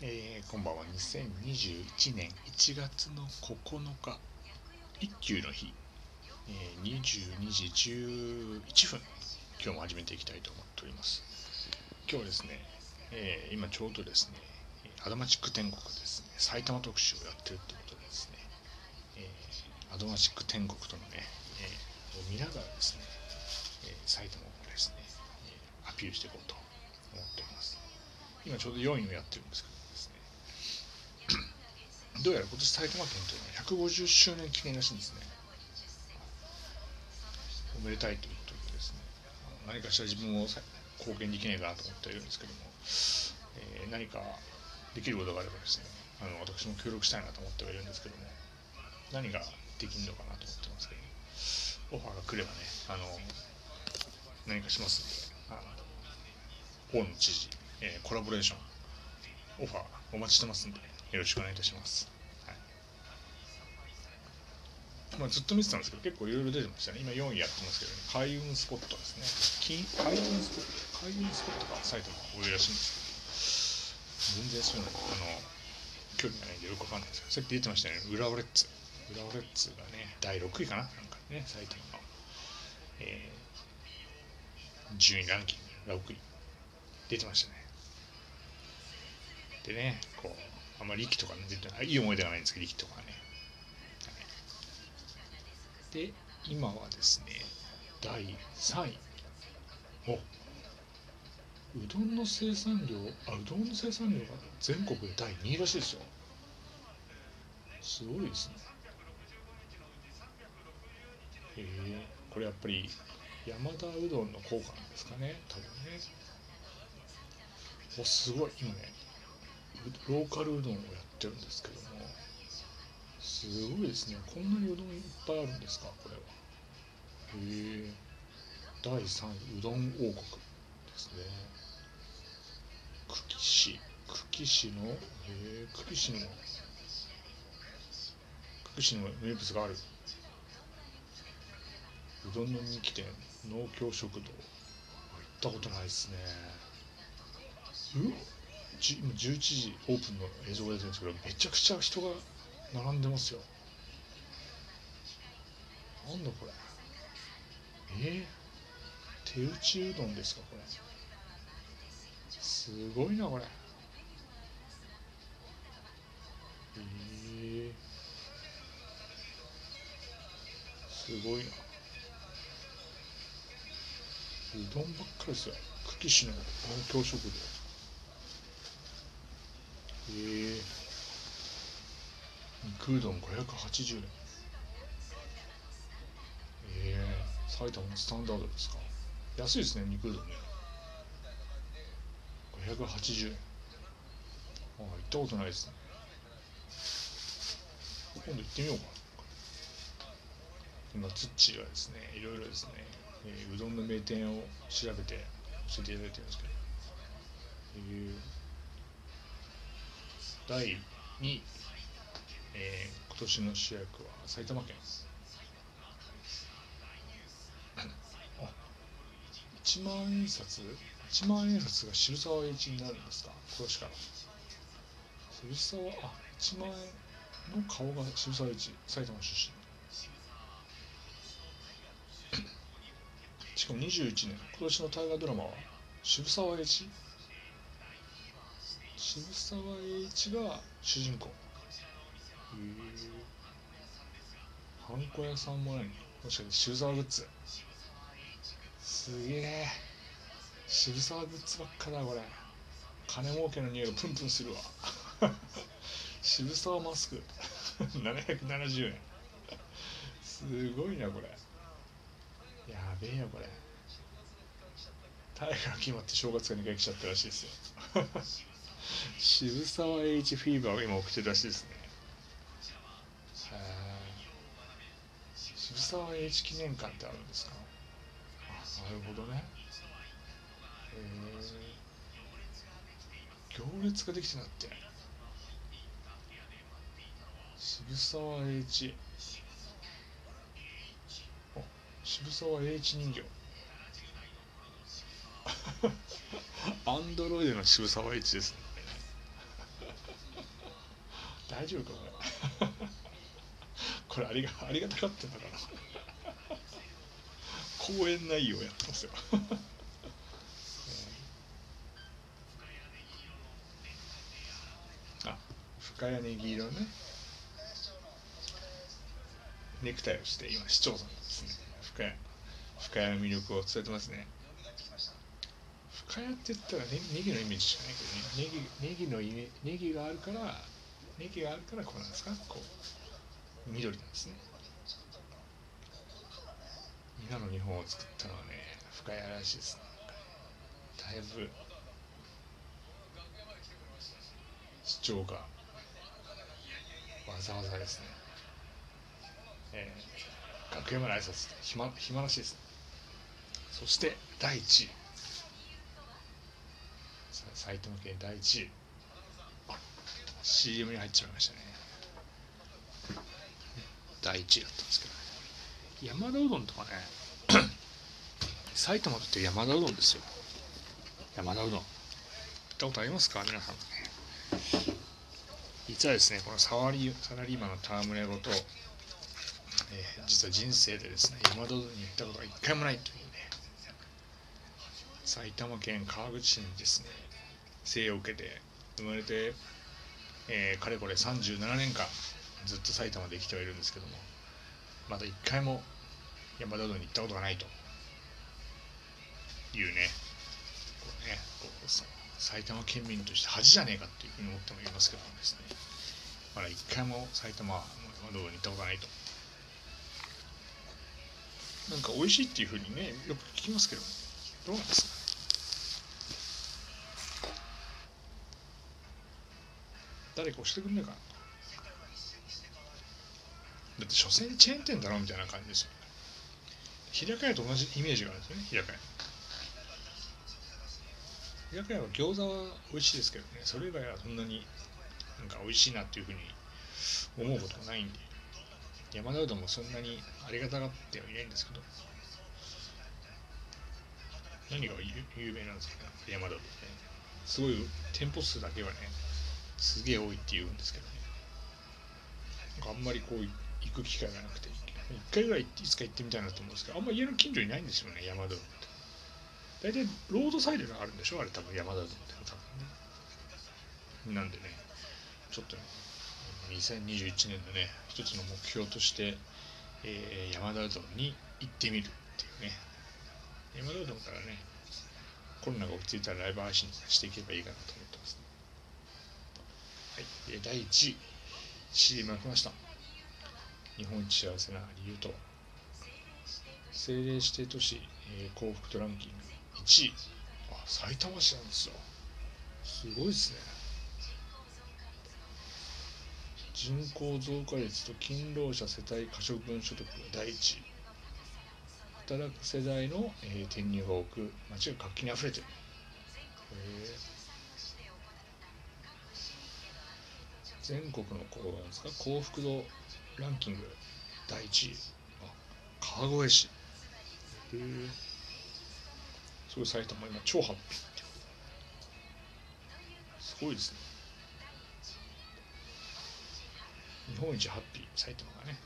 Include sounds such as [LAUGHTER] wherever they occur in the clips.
えー、こんばんは。2021年1月の9日一休の日、えー、22時11分今日も始めていきたいと思っております。今日はですね、えー、今ちょうどですねアドマチック天国ですね。埼玉特集をやってるってことでですね、えー、アドマチック天国とのね、えー、を見ながらですね、えー、埼玉をですね、えアピールしていこうと思っております。今ちょうど4位をやってるんですけどどうやら今年埼玉県というのは150周年記念らしいんですね。おめでたいということでですね、何かしら自分も貢献できないかなと思っているんですけども、えー、何かできることがあればですね、あの私も協力したいなと思ってはいるんですけども、何ができるのかなと思ってますけど、オファーが来ればね、あの何かしますんで、あの大野知事、えー、コラボレーション、オファーお待ちしてますんで、よろしくお願いいたします。はいまあ、ずっと見てたんですけど、結構いろいろ出てましたね。今4位やってますけど、ね、開運スポットですね。開運スポット、開運スポットがサイトが多いらしいんですけど、全然そういうの、あの、興味がないんでよくわかんないですけど、さっき出てましたね、浦和レッズ。浦和レッズがね、第6位かな？なんかね、サイトの、えー、順位ランキング6位。出てましたね。でね、こう、あんまり息とかね、出てないい思い出がないんですけど、息とかね。で、今はですね、第3位。おうどんの生産量、あ、うどんの生産量が全国で第2位らしいですよ。すごいですね。へえー、これやっぱり山田うどんの効果なんですかね、多分ね。お、すごい、今ね、ローカルうどんをやってるんですけどもすごいですね。こんなにうどんいっぱいあるんですか？これは。へえ。第3位うどん王国ですね。久喜市。久喜市のへえ久喜市の久喜市の名物がある。うどんの人気店農協食堂。行ったことないですね。う今11時オープンの映像が出てるんですけどめちゃくちゃ人が並んでますよ。なんだこれ。えー、手打ちうどんですかこれ。すごいなこれ。えー、すごいな。うどんばっかりですよ。久喜市の農協食堂。えー、肉うどん580円。えー、埼玉のスタンダードですか。安いですね肉うどんね。580円。ああ行ったことないですね。今度行ってみようか今ツッチーがですねいろいろですね、えー、うどんの名店を調べて教えていただいてるんですけど。えー。第2位、えー、今年の主役は埼玉県。1万円札？1万円札が渋沢栄一になるんですか？今年から。渋沢あ1万円の顔が渋沢栄一埼玉出身。しかも21年今年の大河ドラマは渋沢栄一？渋沢栄一が主人公。へえハンコ屋さんも何もしかして渋沢グッズ。すげえ。渋沢グッズばっかだこれ。金儲けの匂いがプンプンするわ。[LAUGHS] 渋沢マスク。[LAUGHS] 770円すごいなこれ。やべえよこれ。大河が決まって正月が2回来ちゃったらしいですよ。[LAUGHS] 渋沢栄一フィーバーを今起きてるらしいですね。渋沢栄一記念館ってあるんですか？あなるほどね。え行列ができてなって。渋沢栄一。渋沢栄一人形。[LAUGHS] アンドロイドの渋沢栄一ですね大丈夫かこれ [LAUGHS] これありがありがたかったんだから [LAUGHS] 講演内容やってますよ。[LAUGHS] あ深谷ネギ色ね。ネクタイをして今市長さんですね。深谷深谷の魅力を伝えてますね。深谷って言ったらネネギのイメージしかないけどね。ネギネギのイメネギがあるからネギがあるからこうなんですか？こう。緑なんですね。今の日本を作ったのはね深谷らしいですねだいぶ主張がわざわざですね。えー、楽屋まで挨拶暇暇らしいです。ねそして第1位。埼玉県第1位。CM に入っちゃいましたね。第1位だったんですけど、ね、山田うどんとかね。[COUGHS] 埼玉って山田うどんですよ。山田うどん。行ったことありますか？皆さん実はですねこのサワリサラリーマンの戯れごと、えー、実は人生でですね山田うどんに行ったことが一回もないというね。埼玉県川口市にですね生を受けて生まれて、えー、かれこれ37年間ずっと埼玉で生きてはいるんですけどもまだ一回も山田うどんに行ったことがないと。いうね。こうねこう埼玉県民として恥じゃねえかっていうふうに思ってもいますけどもですね。まだ一回も埼玉の山田うどんに行ったことがないと。なんか美味しいっていうふうにねよく聞きますけどどうなんですか？誰か押してくんねえかな。だって所詮チェーン店だろみたいな感じですよ。日高屋と同じイメージがあるんですよね日高屋日高屋は餃子は美味しいですけどね。それ以外はそんなになんか美味しいなっていうふうに思うこともないんで。山田うどんもそんなにありがたがってはいないんですけど。何が有名なんですか？ね山田うどんね。すごい店舗数だけはね。すげえ多いって言うんですけどね。あんまりこう行く機会がなくて。1回ぐらいいつか行ってみたいなと思うんですけどあんま家の近所にないんですよね山田って。大体ロードサイドがあるんでしょ？あれ多分山田って多分。ねなんでねちょっとね2021年のね一つの目標として、えー、山田うどんに行ってみるっていうね。山田うどんからねコロナが落ち着いたらライブ配信していけばいいかなと思ってます、ねはい、第1位。CM が来ました。日本一幸せな理由と。政令指定都市、えー、幸福度ランキング。1位。あ埼玉市なんですよ。すごいですね。人口増加率と勤労者世帯可処分所得。が第一位。働く世代の、えー、転入が多く街が活気にあふれてる、え全国のこうなんですか？幸福度ランキング第一位。あ川越市。へえすごい埼玉今超ハッピーすごいですね。日本一ハッピー埼玉がね。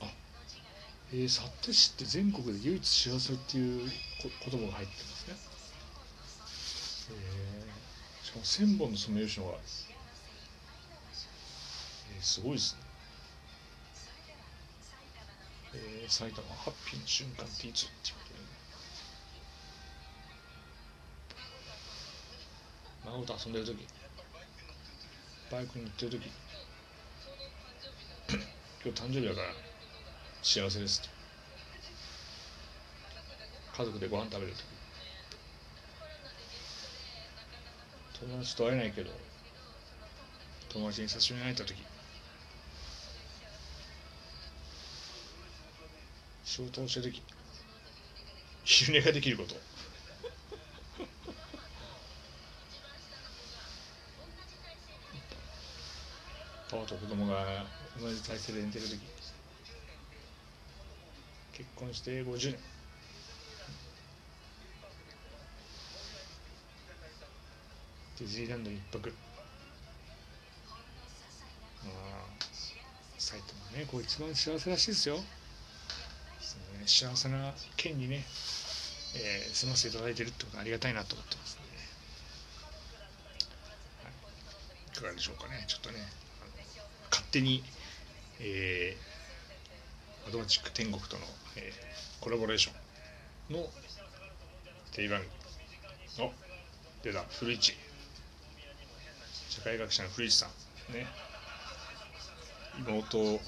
あえー、幸手市って全国で唯一幸せっていう言葉が入ってましかも千本のソメイヨシノが、えー、すごいですね。えー、埼玉ハッピーの瞬間っていつ？っていうことで。ね孫と遊んでる時バイクに乗ってる時 [COUGHS] 今日誕生日だから幸せですと家族でご飯食べる時。友達と会えないけど友達に久しぶりに会えた時。仕事をしてる時。昼寝ができること。パパと子供が同じ体勢で寝てる時。結婚して50年。ディズニーランド一泊まあ埼玉ねこう一番幸せらしいですよその、ね、幸せな県にね、えー、住ませていただいてるってことはありがたいなと思ってますね、はい、いかがでしょうかねちょっとね勝手にえー、アドマチック天国との、えー、コラボレーションのテレビ番組お出た古市社会学者の古市さん。ね。妹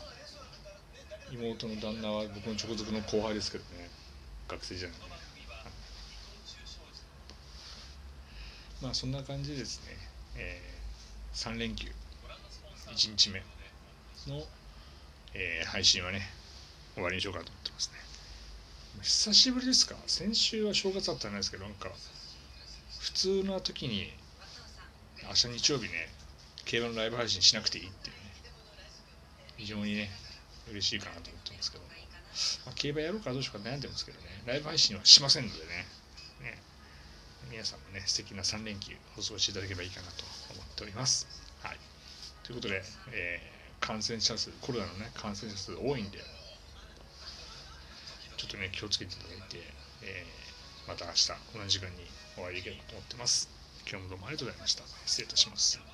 妹の旦那は僕の直属の後輩ですけどね。学生じゃない、まあそんな感じでですね、えー、3連休。1日目のえー、配信はね終わりにしようかなと思ってますね。久しぶりですか？先週は正月だったんですけどなんか普通の時に明日日曜日ね競馬のライブ配信しなくていいっていうね。非常にね嬉しいかなと思ってますけど、まあ、競馬やろうかどうしようか悩んでますけどね。ライブ配信はしませんのでね。ね。皆さんもね素敵な3連休お過ごしいただければいいかなと思っております。はい。ということで、えー感染者数コロナのね感染者数多いんでちょっとね気をつけていただいて、えー、また明日同じ時間にお会いできればと思ってます。今日もどうもありがとうございました。失礼いたします。